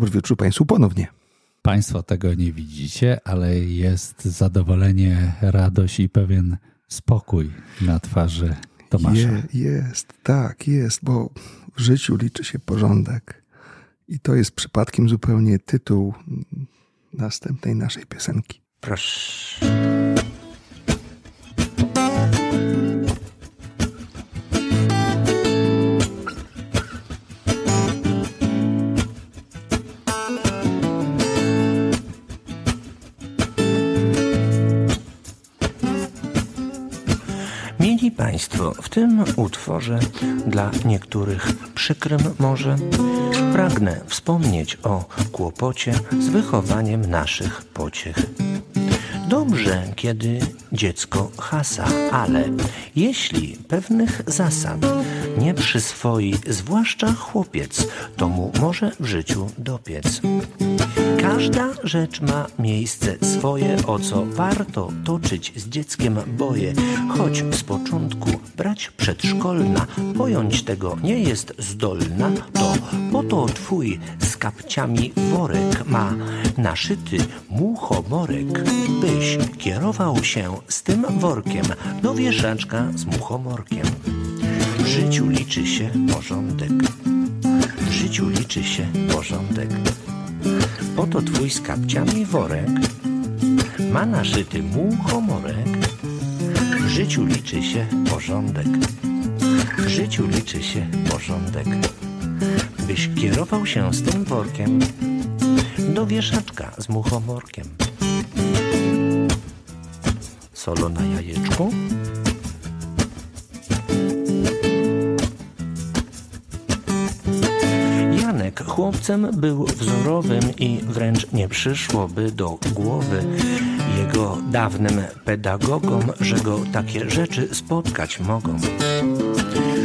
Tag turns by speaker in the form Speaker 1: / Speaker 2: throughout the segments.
Speaker 1: Dobry wieczór Państwu ponownie.
Speaker 2: Państwo tego nie widzicie, ale jest zadowolenie, radość i pewien spokój na twarzy Tomasza.
Speaker 1: Je, jest, tak, jest, bo w życiu liczy się porządek. I to jest przypadkiem zupełnie tytuł następnej naszej piosenki.
Speaker 3: Proszę. W tym utworze dla niektórych przykrym może pragnę wspomnieć o kłopocie z wychowaniem naszych pociech. Dobrze, kiedy dziecko hasa, ale jeśli pewnych zasad nie przyswoi, zwłaszcza chłopiec, to mu może w życiu dopiec. Każda rzecz ma miejsce swoje, o co warto toczyć z dzieckiem boje, choć z początku brać przedszkolna, pojąć tego nie jest zdolna, to po to twój z kapciami worek ma naszyty muchomorek, byś kierował się z tym workiem do wieszaczka z muchomorkiem. W życiu liczy się porządek. W życiu liczy się porządek. Oto twój z kapciami worek ma naszyty muchomorek. W życiu liczy się porządek. W życiu liczy się porządek. Byś kierował się z tym workiem do wieszaczka z muchomorkiem. Solo na jajeczku. Chłopcem był wzorowym i wręcz nie przyszłoby do głowy jego dawnym pedagogom, że go takie rzeczy spotkać mogą.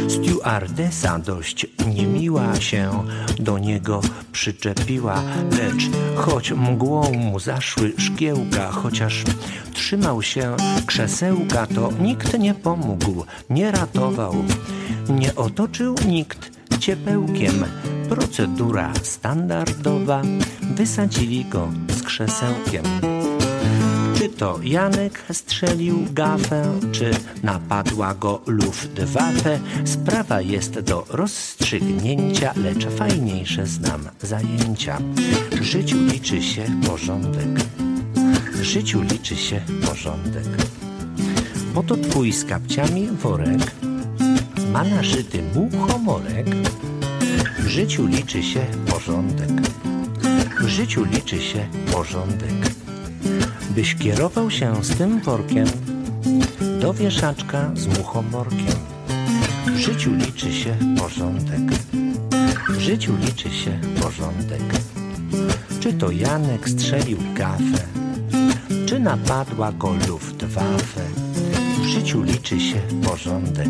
Speaker 3: Stewardesa dość niemiła się do niego przyczepiła, lecz choć mgłą mu zaszły szkiełka, chociaż trzymał się krzesełka, to nikt nie pomógł, nie ratował, nie otoczył nikt ciepełkiem. Procedura standardowa, wysadzili go z krzesełkiem. Czy to Janek strzelił gafę, czy napadła go Luftwaffe? Sprawa jest do rozstrzygnięcia, lecz fajniejsze znam zajęcia. W życiu liczy się porządek. W życiu liczy się porządek. Bo to twój z kapciami worek ma naszyty muchomorek. W życiu liczy się porządek. W życiu liczy się porządek. Byś kierował się z tym workiem do wieszaczka z muchomorkiem. W życiu liczy się porządek. W życiu liczy się porządek. Czy to Janek strzelił gafę, czy napadła go Luftwaffe? W życiu liczy się porządek.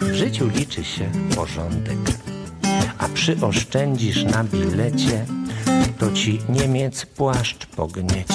Speaker 3: W życiu liczy się porządek. Przyoszczędzisz na bilecie, to ci Niemiec płaszcz pogniecie.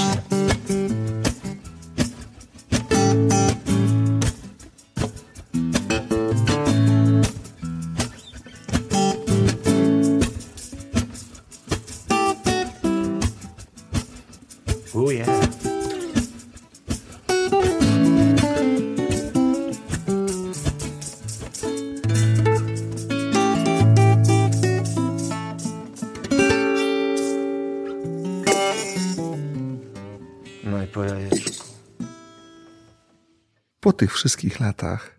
Speaker 1: Tych wszystkich latach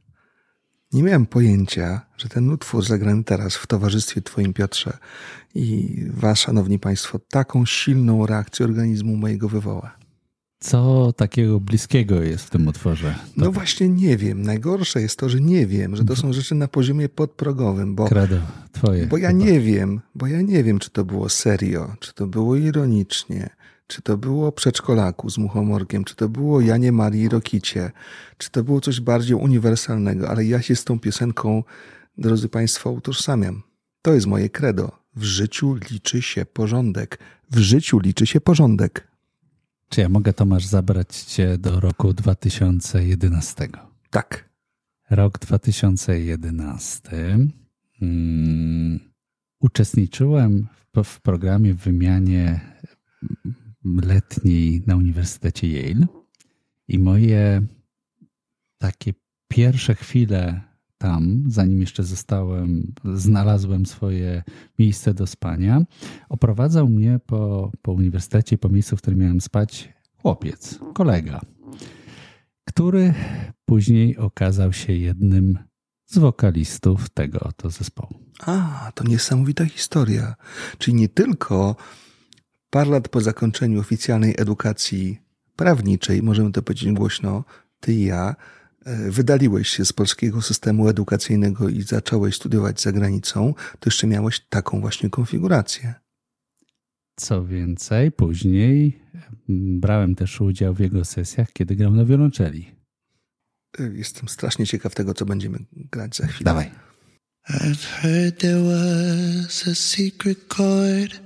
Speaker 1: nie miałem pojęcia, że ten utwór zagrany teraz w towarzystwie Twoim Piotrze i Was, Szanowni Państwo, taką silną reakcję organizmu mojego wywoła.
Speaker 2: Co takiego bliskiego jest w tym utworze?
Speaker 1: No właśnie nie wiem. Najgorsze jest to, że nie wiem, że to są rzeczy na poziomie podprogowym, bo,
Speaker 2: Credo, twoje.
Speaker 1: bo ja
Speaker 2: chyba.
Speaker 1: nie wiem, bo ja nie wiem, czy to było serio, czy to było ironicznie, czy to było przedszkolaku z muchomorkiem, czy to było Janie Marii Rokicie, czy to było coś bardziej uniwersalnego, ale ja się z tą piosenką, drodzy Państwo, utożsamiam. To jest moje credo. W życiu liczy się porządek. W życiu liczy się porządek.
Speaker 2: Czy ja mogę, Tomasz, zabrać cię do roku 2011?
Speaker 1: Tak.
Speaker 2: Rok 2011. Mm, uczestniczyłem w, w programie w wymianie letniej na Uniwersytecie Yale i moje takie pierwsze chwile tam, zanim jeszcze zostałem, znalazłem swoje miejsce do spania, oprowadzał mnie po, po uniwersytecie, po miejscu, w którym miałem spać, chłopiec, kolega, który później okazał się jednym z wokalistów tego oto zespołu.
Speaker 1: A, to niesamowita historia. Czyli nie tylko parę lat po zakończeniu oficjalnej edukacji prawniczej, możemy to powiedzieć głośno, ty i ja, e, wydaliłeś się z polskiego systemu edukacyjnego i zacząłeś studiować za granicą, to jeszcze miałeś taką właśnie konfigurację.
Speaker 2: Co więcej, później mm, brałem też udział w jego sesjach, kiedy grał na wiolonczeli.
Speaker 1: E, Jestem strasznie ciekaw tego, co będziemy grać za chwilę.
Speaker 2: Dawaj.
Speaker 4: I've heard there was a secret chord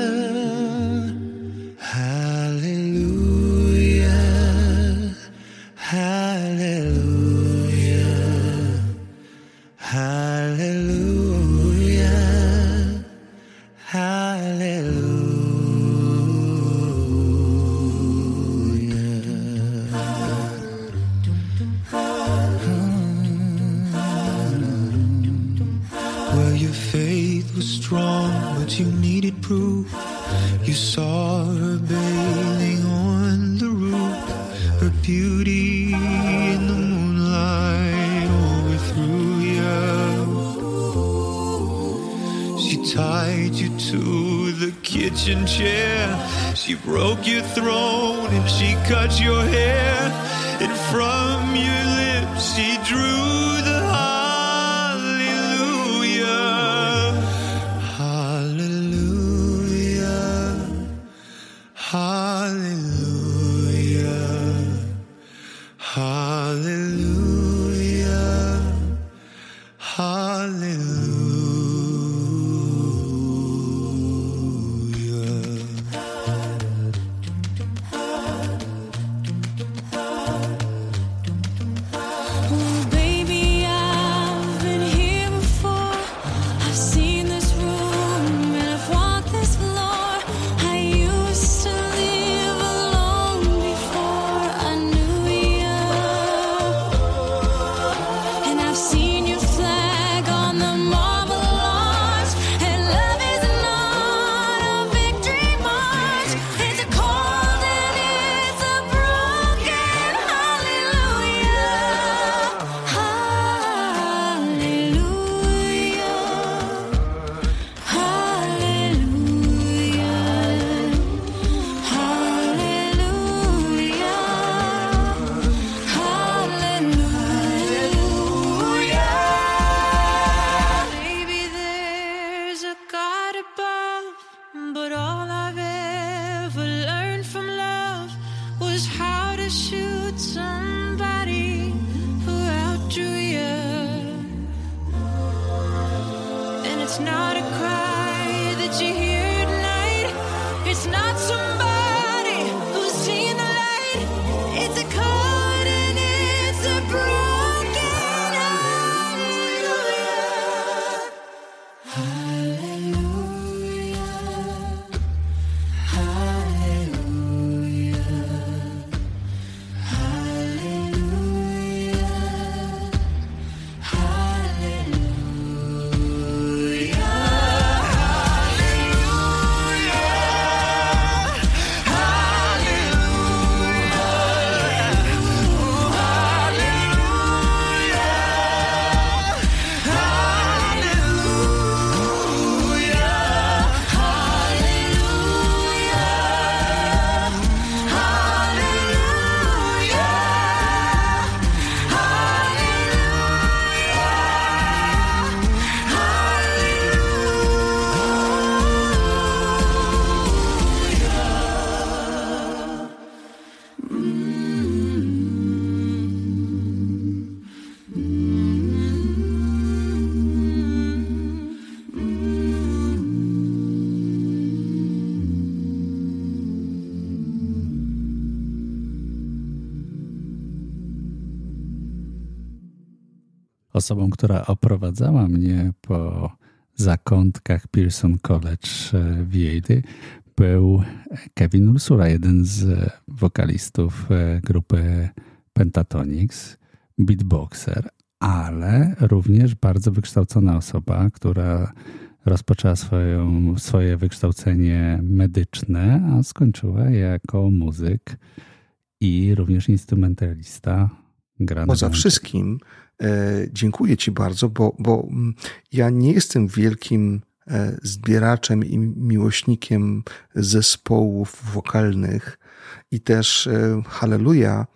Speaker 4: Hallelujah. Hallelujah. Hallelujah. Hmm. Where your faith was strong, but you needed proof.
Speaker 5: You saw her bathing kitchen chair. She broke your throne and she cut your hair. And from your lips she drew the
Speaker 2: Osobą, która oprowadzała mnie po zakątkach Pearson College e, w Yale był Kevin Ursula, jeden z wokalistów e, grupy Pentatonix, beatboxer, ale również bardzo wykształcona osoba, która rozpoczęła swoją, swoje wykształcenie medyczne, a skończyła jako muzyk i również instrumentalista. Gra na
Speaker 1: Poza wszystkim dziękuję Ci bardzo, bo, bo mm, ja nie jestem wielkim e, zbieraczem i miłośnikiem zespołów wokalnych i też e, Halleluja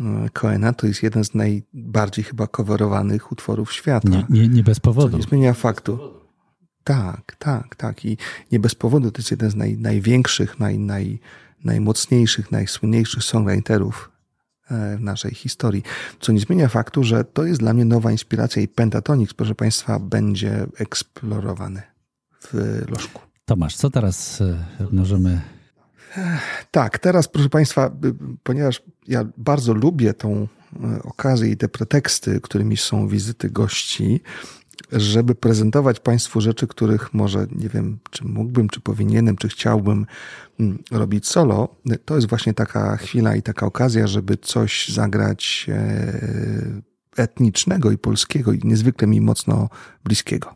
Speaker 1: e, Coena to jest jeden z najbardziej chyba coverowanych utworów świata.
Speaker 2: Nie, nie, nie bez
Speaker 1: Co
Speaker 2: powodu.
Speaker 1: nie zmienia faktu. Tak, tak, tak. I nie bez powodu to jest jeden z naj, największych, naj, naj, najmocniejszych, najsłynniejszych songwriterów e, naszej historii. Co nie zmienia faktu, że to jest dla mnie nowa inspiracja i Pentatonix, proszę Państwa, będzie eksplorowany w Lożku.
Speaker 2: Tomasz, co teraz e, możemy
Speaker 1: Tak, teraz proszę Państwa, y, ponieważ ja bardzo lubię tą e, okazję i te preteksty, którymi są wizyty gości, żeby prezentować Państwu rzeczy, których może nie wiem, czy mógłbym, czy powinienem, czy chciałbym mm, robić solo, to jest właśnie taka chwila i taka okazja, żeby coś zagrać e, etnicznego i polskiego i niezwykle mi mocno bliskiego.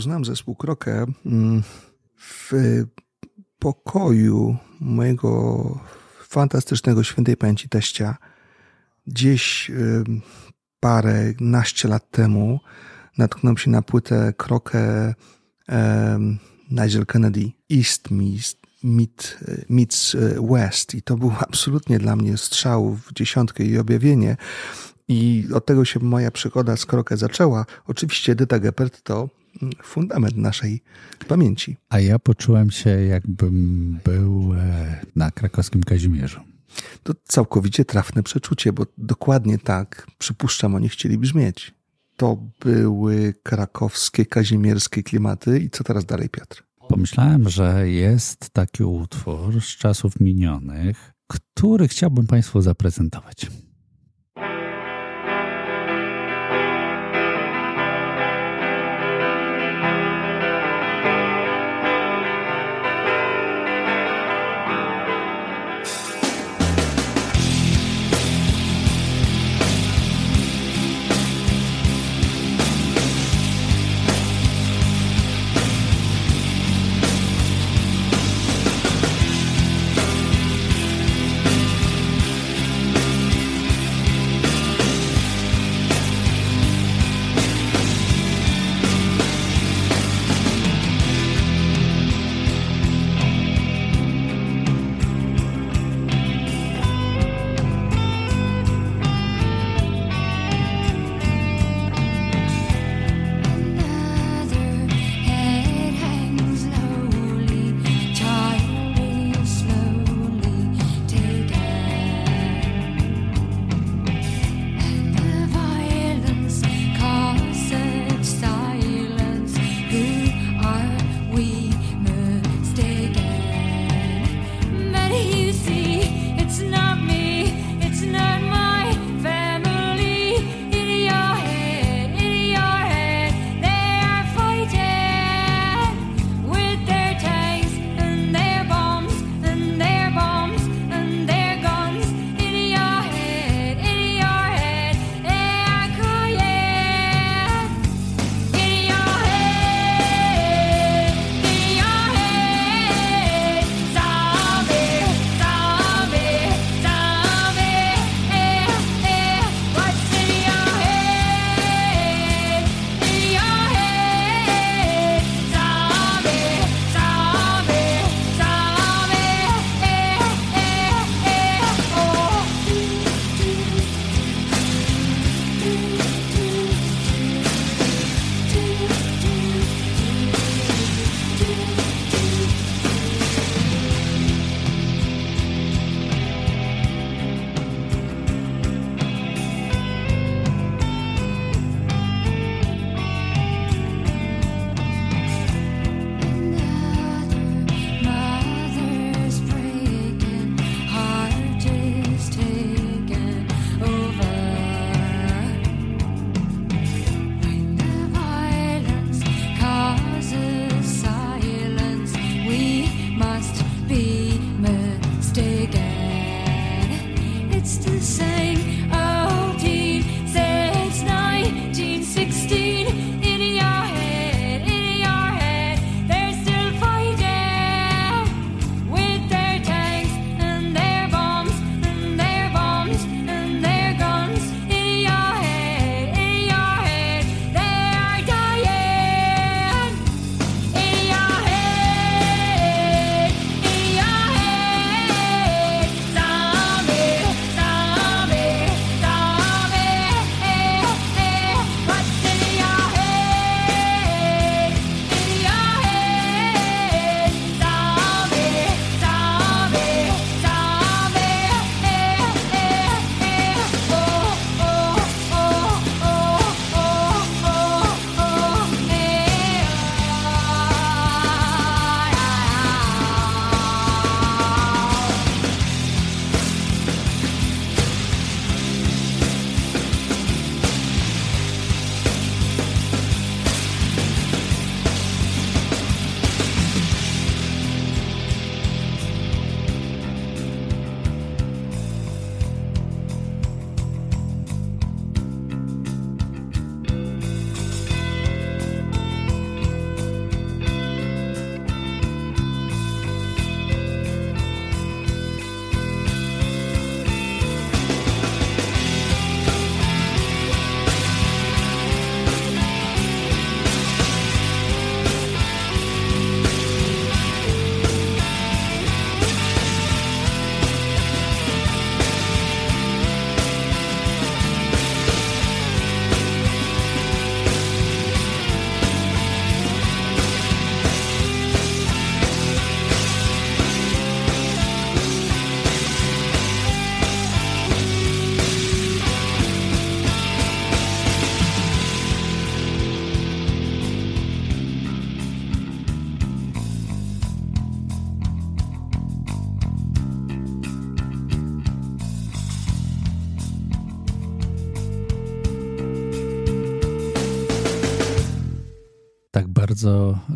Speaker 1: poznałem zespół Krokę mm, w y, pokoju mojego fantastycznego świętej pamięci teścia. Gdzieś y, parę, naście lat temu natknąłem się na płytę Krokę um, Nigel Kennedy East Meets, Meet, y, Meets West. I to był absolutnie dla mnie strzał w dziesiątkę i objawienie. I od tego się moja przygoda z Krokę zaczęła. Oczywiście Edyta Gepert to fundament naszej pamięci.
Speaker 2: A ja poczułem się, jakbym był e, na krakowskim Kazimierzu.
Speaker 1: To całkowicie trafne przeczucie, bo dokładnie tak przypuszczam, oni chcieli brzmieć. To były krakowskie, kazimierskie klimaty. I co teraz dalej, Piotr?
Speaker 2: Pomyślałem, że jest taki utwór z czasów minionych, który chciałbym Państwu zaprezentować.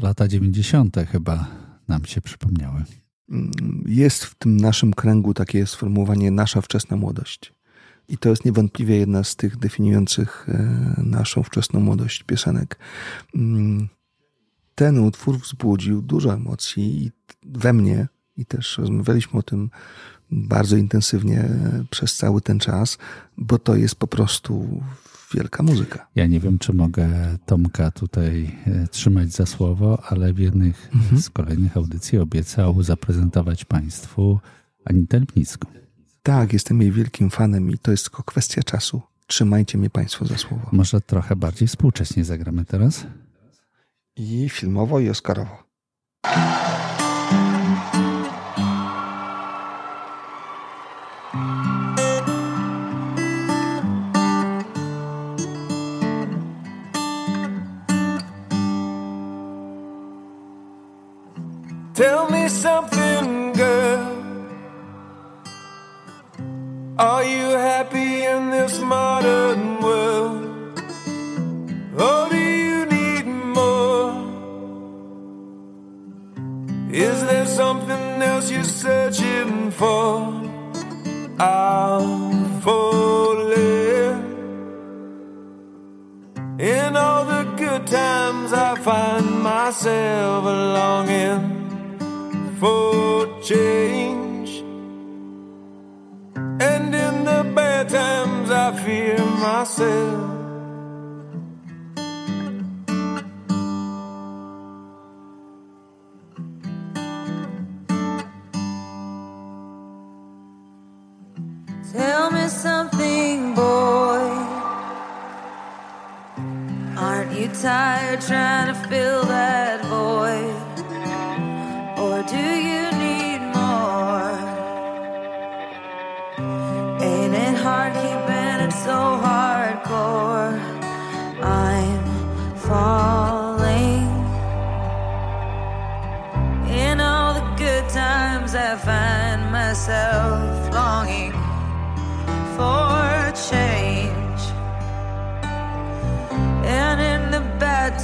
Speaker 2: Lata 90. chyba nam się przypomniały.
Speaker 1: Jest w tym naszym kręgu takie sformułowanie nasza wczesna młodość. I to jest niewątpliwie jedna z tych definiujących e, naszą wczesną młodość piosenek. Mm, Ten utwór wzbudził dużo emocji we mnie, i też rozmawialiśmy o tym bardzo intensywnie e, przez cały ten czas, bo to jest po prostu wielka muzyka.
Speaker 2: Ja nie wiem, czy mogę Tomka tutaj e, trzymać za słowo, ale w jednych z kolejnych audycji obiecał zaprezentować Państwu Anitę Lipnicką.
Speaker 1: Tak, jestem jej wielkim fanem i to jest tylko kwestia czasu. Trzymajcie mnie Państwo za słowo.
Speaker 2: Może trochę bardziej współcześnie zagramy teraz?
Speaker 1: I filmowo, i Oscarowo.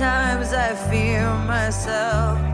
Speaker 6: Bad times, I fear myself.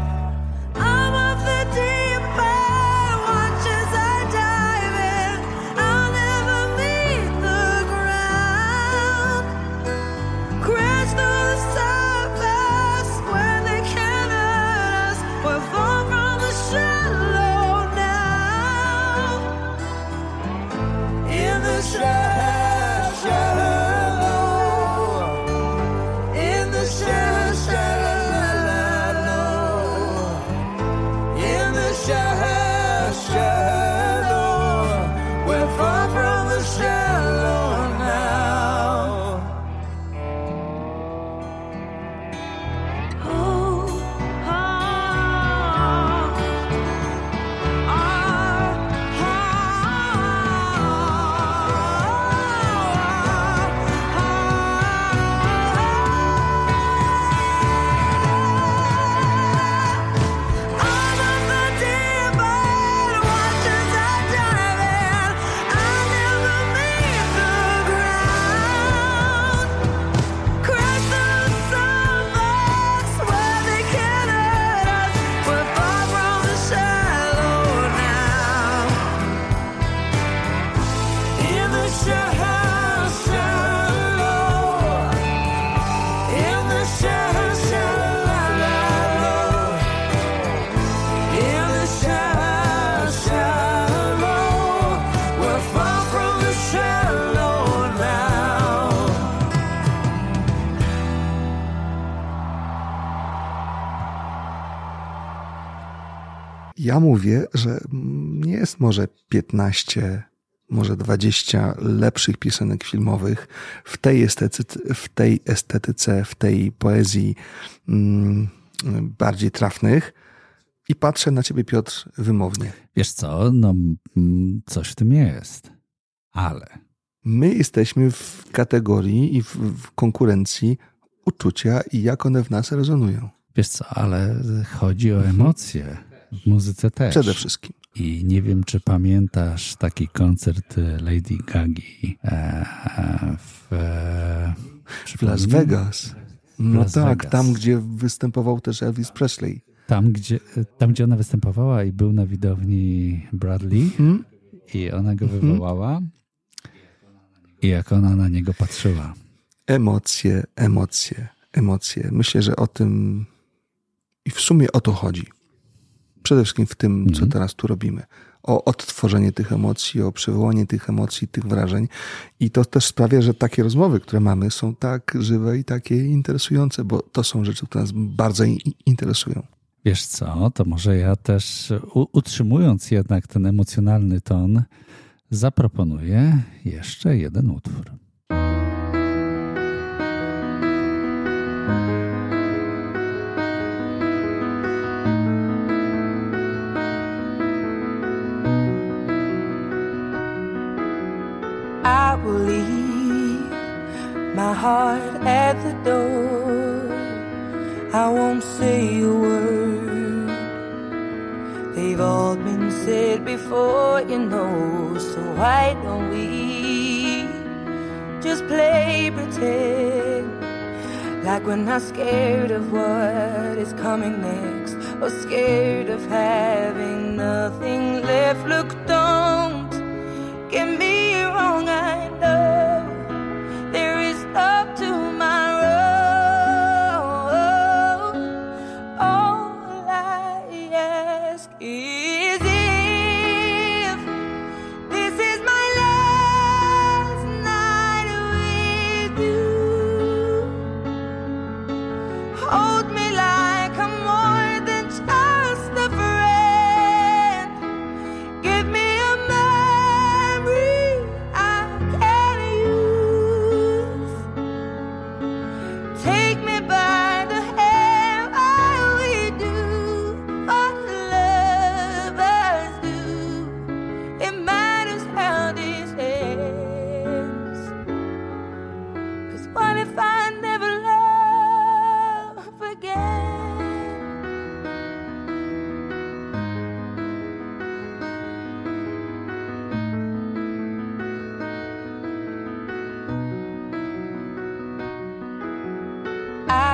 Speaker 1: Ja mówię, że nie jest może 15, może 20 lepszych piosenek filmowych w tej estetyce, w tej, estetyce, w tej poezji mm, bardziej trafnych. I patrzę na ciebie, Piotr, wymownie.
Speaker 2: Wiesz co, no mm, coś w tym jest. Ale
Speaker 1: My jesteśmy w kategorii i w, w konkurencji uczucia i jak one w nas rezonują.
Speaker 2: wiesz co, ale chodzi o emocje. W muzyce też.
Speaker 1: Przede wszystkim.
Speaker 2: I nie wiem, czy pamiętasz taki koncert e, Lady Gagi e, w, e,
Speaker 1: W Las Vegas. No
Speaker 2: Las
Speaker 1: tak,
Speaker 2: Vegas.
Speaker 1: tam gdzie występował też Elvis Presley.
Speaker 2: Tam gdzie, tam, gdzie ona występowała i był na widowni Bradley
Speaker 1: Hmm?
Speaker 2: i ona go wywołała i jak ona na niego patrzyła.
Speaker 1: Emocje, emocje, emocje. Myślę, że o tym i w sumie o to chodzi. Przede wszystkim w tym, co teraz tu robimy. O odtworzenie tych emocji, o przywołanie tych emocji, tych wrażeń. I to też sprawia, że takie rozmowy, które mamy, są tak żywe i takie interesujące, bo to są rzeczy, które nas bardzo interesują.
Speaker 2: Wiesz co, to może ja też, utrzymując jednak ten emocjonalny ton, zaproponuję jeszcze jeden utwór.
Speaker 5: Heart at the door. I won't say a word. They've all been said before, you know. So why don't we just play pretend? Like we're not scared of what is coming next, or scared of having nothing left. Look,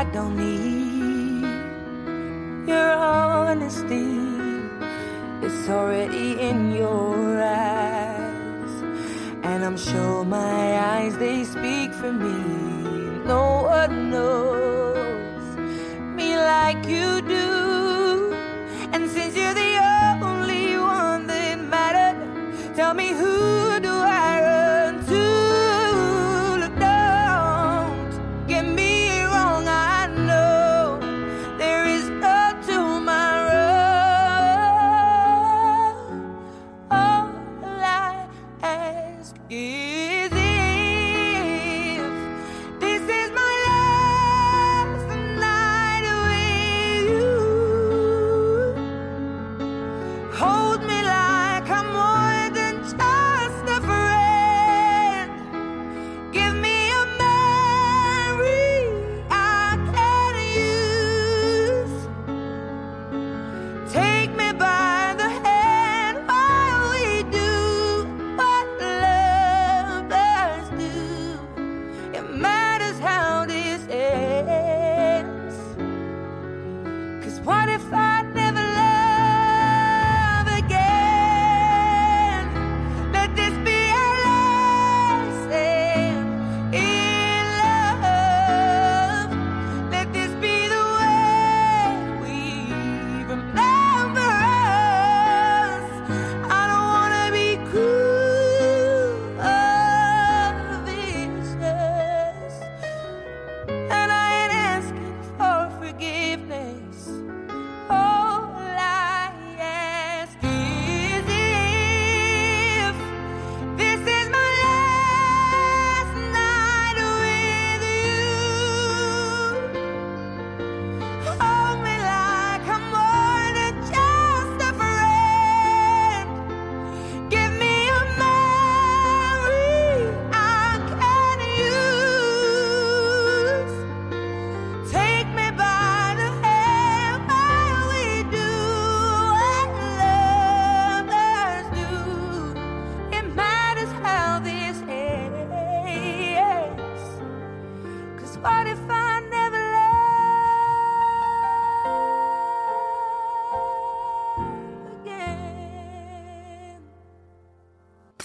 Speaker 5: I don't need your honesty. It's already in your eyes. And I'm sure my eyes, they speak for me. No one knows me like you do.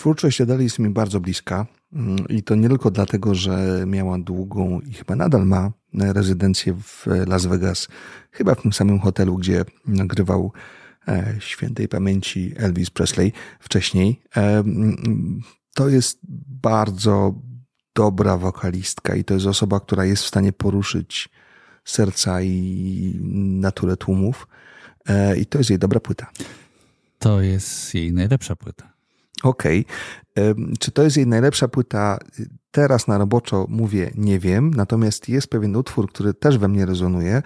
Speaker 1: Twórczość Adele jest mi bardzo bliska mm, i to nie tylko dlatego, że miała długą i chyba nadal ma e, rezydencję w Las Vegas, chyba w tym samym hotelu, gdzie nagrywał e, świętej pamięci Elvis Presley wcześniej. E, mm, To jest bardzo dobra wokalistka i to jest osoba, która jest w stanie poruszyć serca i naturę tłumów. I to jest jej dobra płyta.
Speaker 2: To jest jej najlepsza płyta.
Speaker 1: Okej. Em, Czy to jest jej najlepsza płyta? Teraz na roboczo mówię, nie wiem. Natomiast jest pewien utwór, który też we mnie rezonuje,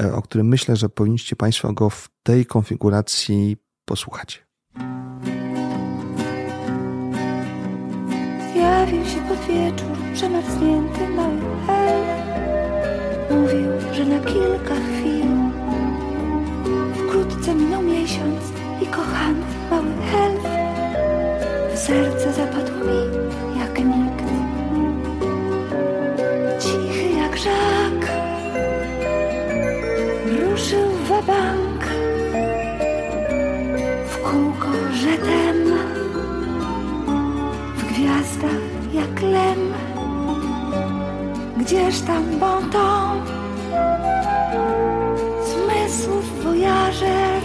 Speaker 1: e, o którym myślę, że powinniście Państwo go w tej konfiguracji posłuchać.
Speaker 7: Zjawił się pod wieczór przemarznięty mały elf. Mówił, że na kilka chwil Wkrótce minął miesiąc i kochany mały elf serce zapadł mi jak nikt. Cichy jak żak Ruszył w bank. W kółko żetem w gwiazdach jak lem. Gdzież tam bonton zmysłów wojażer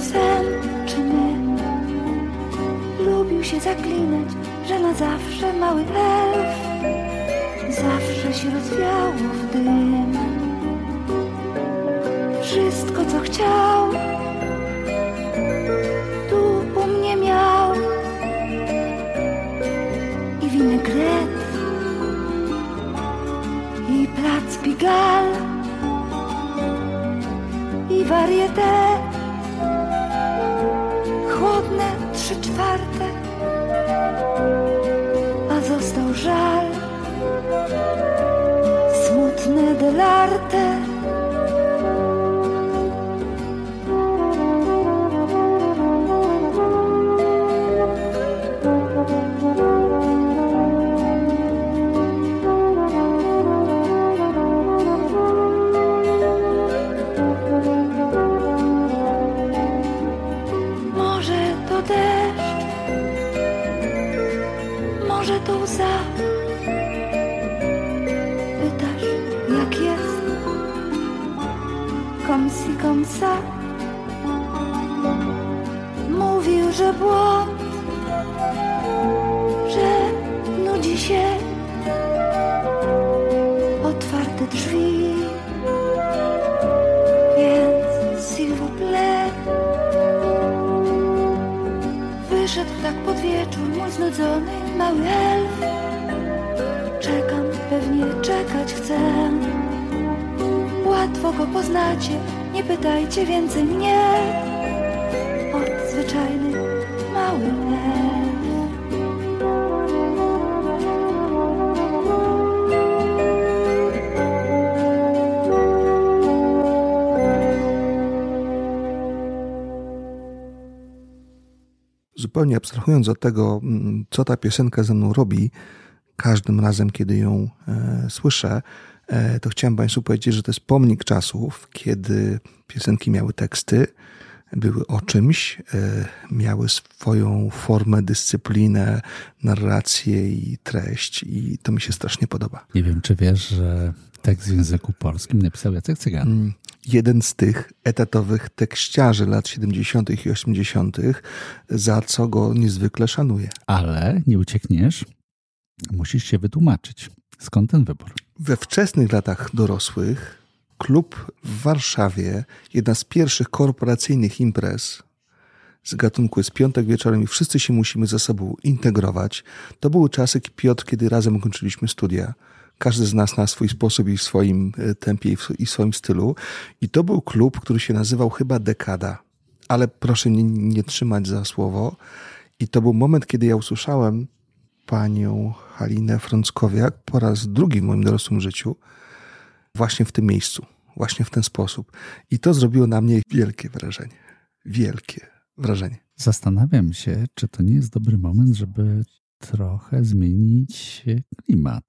Speaker 7: sen, czy my. Lubił się zaklinać, że na zawsze mały elf zawsze się rozwiało w dym. Wszystko, co chciał, tu u mnie miał. I winegret, i plac Pigal, i varieté trzy czwarte, a został żal, smutne delarte. Znudzony mały elf. Czekam, pewnie czekać chcę. Łatwo go poznacie, nie pytajcie więcej mnie. Od zwyczajny mały elf
Speaker 1: Zupełnie abstrahując od tego, mm, co ta piosenka ze mną robi, każdym razem, kiedy ją e, słyszę, e, to chciałem Państwu powiedzieć, że to jest pomnik czasów, kiedy piosenki miały teksty, były o czymś, e, miały swoją formę, dyscyplinę, narrację i treść, i to mi się strasznie podoba.
Speaker 2: Nie wiem, czy wiesz, że tekst w języku polskim napisał Jacek Cygan.
Speaker 1: Mm, jeden z tych etatowych tekściarzy lat 70. i 80., za co go niezwykle szanuję.
Speaker 2: Ale nie uciekniesz, musisz się wytłumaczyć. Skąd ten wybór?
Speaker 1: We wczesnych latach dorosłych klub w Warszawie, jedna z pierwszych korporacyjnych imprez z gatunku jest piątek wieczorem i wszyscy się musimy ze sobą integrować. To były czasy, Piotr, kiedy razem kończyliśmy studia każdy z nas na swój sposób i w swoim e, tempie i w swoim stylu. I to był klub, który się nazywał chyba Dekada, ale proszę nie, nie trzymać za słowo. I to był moment, kiedy ja usłyszałem panią Halinę Frąckowiak po raz drugi w moim dorosłym życiu, właśnie w tym miejscu, właśnie w ten sposób. I to zrobiło na mnie wielkie wrażenie. Wielkie wrażenie.
Speaker 5: Zastanawiam się, czy to nie jest dobry moment, żeby trochę zmienić klimat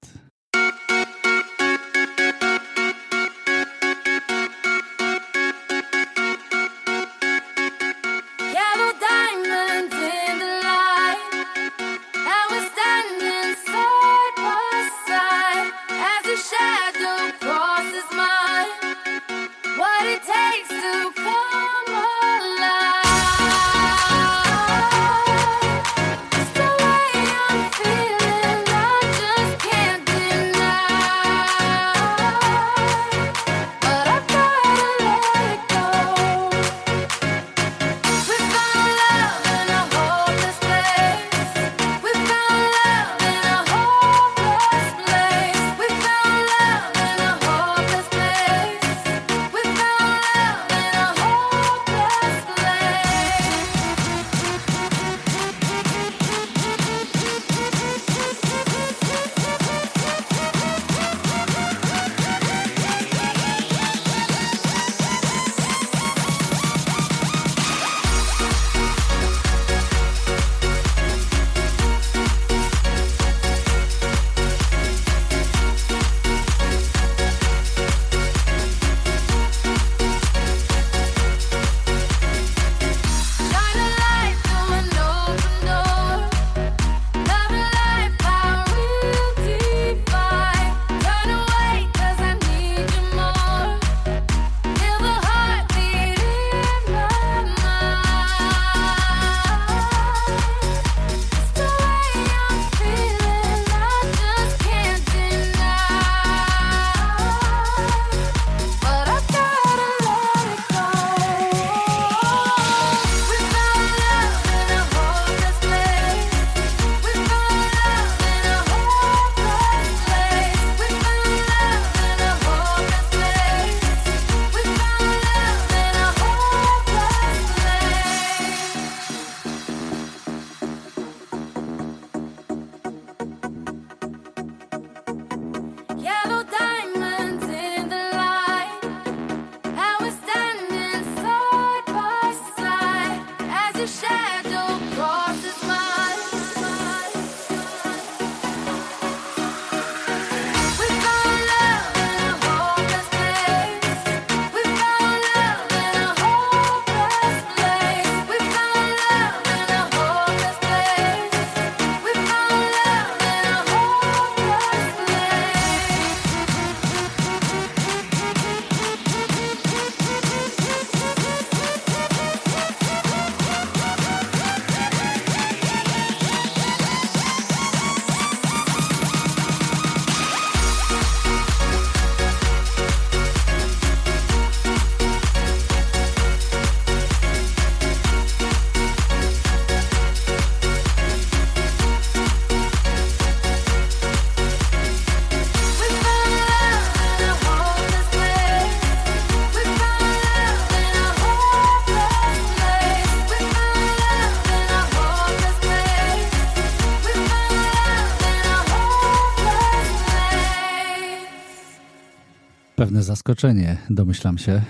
Speaker 5: zaskoczenie, domyślam się.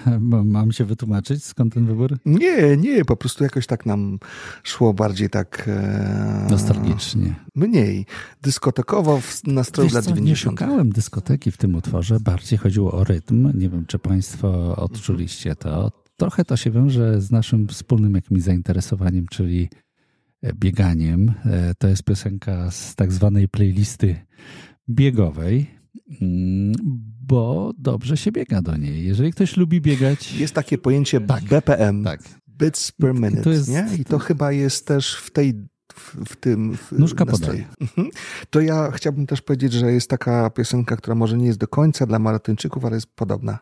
Speaker 5: Mam się wytłumaczyć, skąd ten wybór?
Speaker 1: Nie, nie, po prostu jakoś tak nam szło bardziej tak... E,
Speaker 5: Nostalgicznie.
Speaker 1: Mniej. Dyskotekowo w nastroju lat
Speaker 5: 90. Nie szukałem dyskoteki w tym utworze, bardziej chodziło o rytm. Nie wiem, czy państwo odczuliście to. Trochę to się wiąże z naszym wspólnym jakimś zainteresowaniem, czyli e, bieganiem. E, to jest piosenka z tak zwanej playlisty biegowej. Mm, bo dobrze się biega do niej. Jeżeli ktoś lubi biegać.
Speaker 1: Jest takie pojęcie
Speaker 5: tak,
Speaker 1: BPM.
Speaker 5: Tak.
Speaker 1: Bits per minute.
Speaker 5: To jest,
Speaker 1: nie? I to chyba jest też w tej. W, w tym. W
Speaker 5: Nóżka
Speaker 1: podaje. Mhm. To ja chciałbym też powiedzieć, że jest taka piosenka, która może nie jest do końca dla maratończyków, ale jest podobna.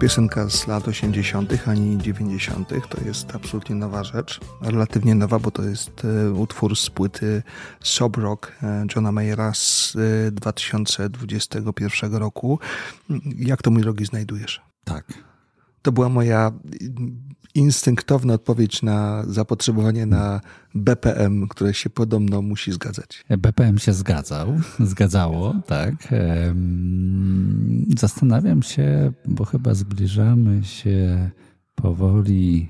Speaker 1: Piosenka z lat 80. ani 90. To jest absolutnie nowa rzecz. Relatywnie nowa, bo to jest e, utwór z płyty Sob Rock e, Johna Mayera z e, 2021 roku. Jak to mój drogi znajdujesz?
Speaker 2: Tak.
Speaker 1: To była moja instynktowna odpowiedź na zapotrzebowanie na BPM, które się podobno musi zgadzać.
Speaker 2: BPM się zgadzał, zgadzało, tak. Zastanawiam się, bo chyba zbliżamy się powoli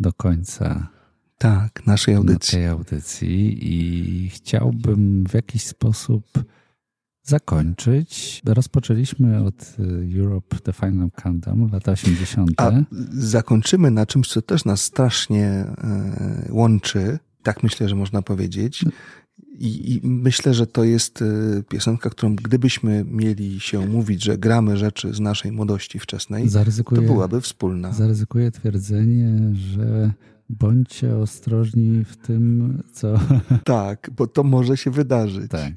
Speaker 2: do końca
Speaker 1: Tak, naszej audycji.
Speaker 2: tej audycji i chciałbym w jakiś sposób zakończyć. Rozpoczęliśmy od y, Europe The Final Countdown, lata 80.
Speaker 1: A zakończymy na czymś, co też nas strasznie e, łączy, tak myślę, że można powiedzieć. I, I myślę, że to jest e, piosenka, którą gdybyśmy mieli się mówić, że gramy rzeczy z naszej młodości wczesnej, to
Speaker 2: Zaryzykuję,
Speaker 1: byłaby wspólna.
Speaker 2: zaryzykuję twierdzenie, że bądźcie ostrożni w tym, co...
Speaker 1: Tak, bo to może się wydarzyć.
Speaker 2: tak.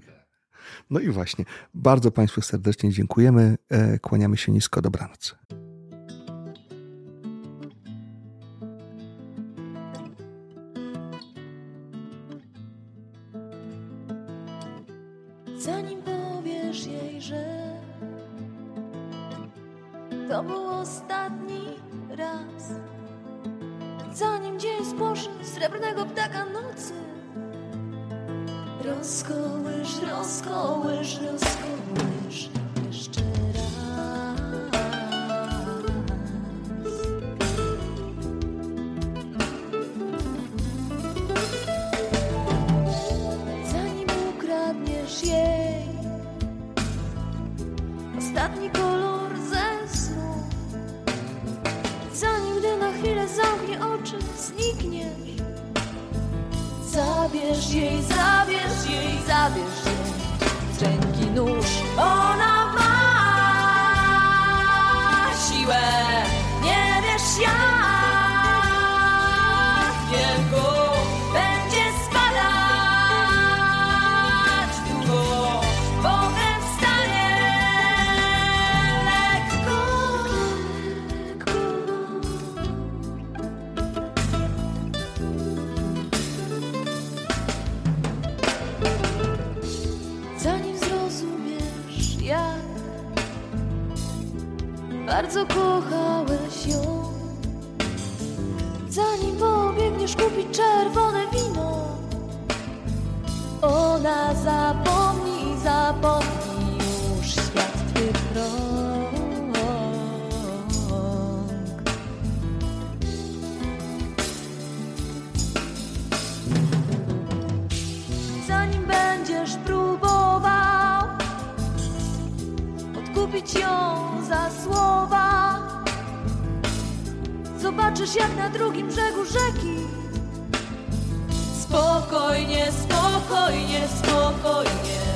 Speaker 1: No i właśnie, bardzo Państwu serdecznie dziękujemy. E, Kłaniamy się nisko. Dobranoc.
Speaker 5: Bardzo kochałeś ją, zanim pobiegniesz kupić czerwone wino, ona zapomni, zapomni już świat twych rąk. zanim będziesz próbował odkupić ją za słowa. Zobaczysz jak na drugim brzegu rzeki. Spokojnie, spokojnie, spokojnie.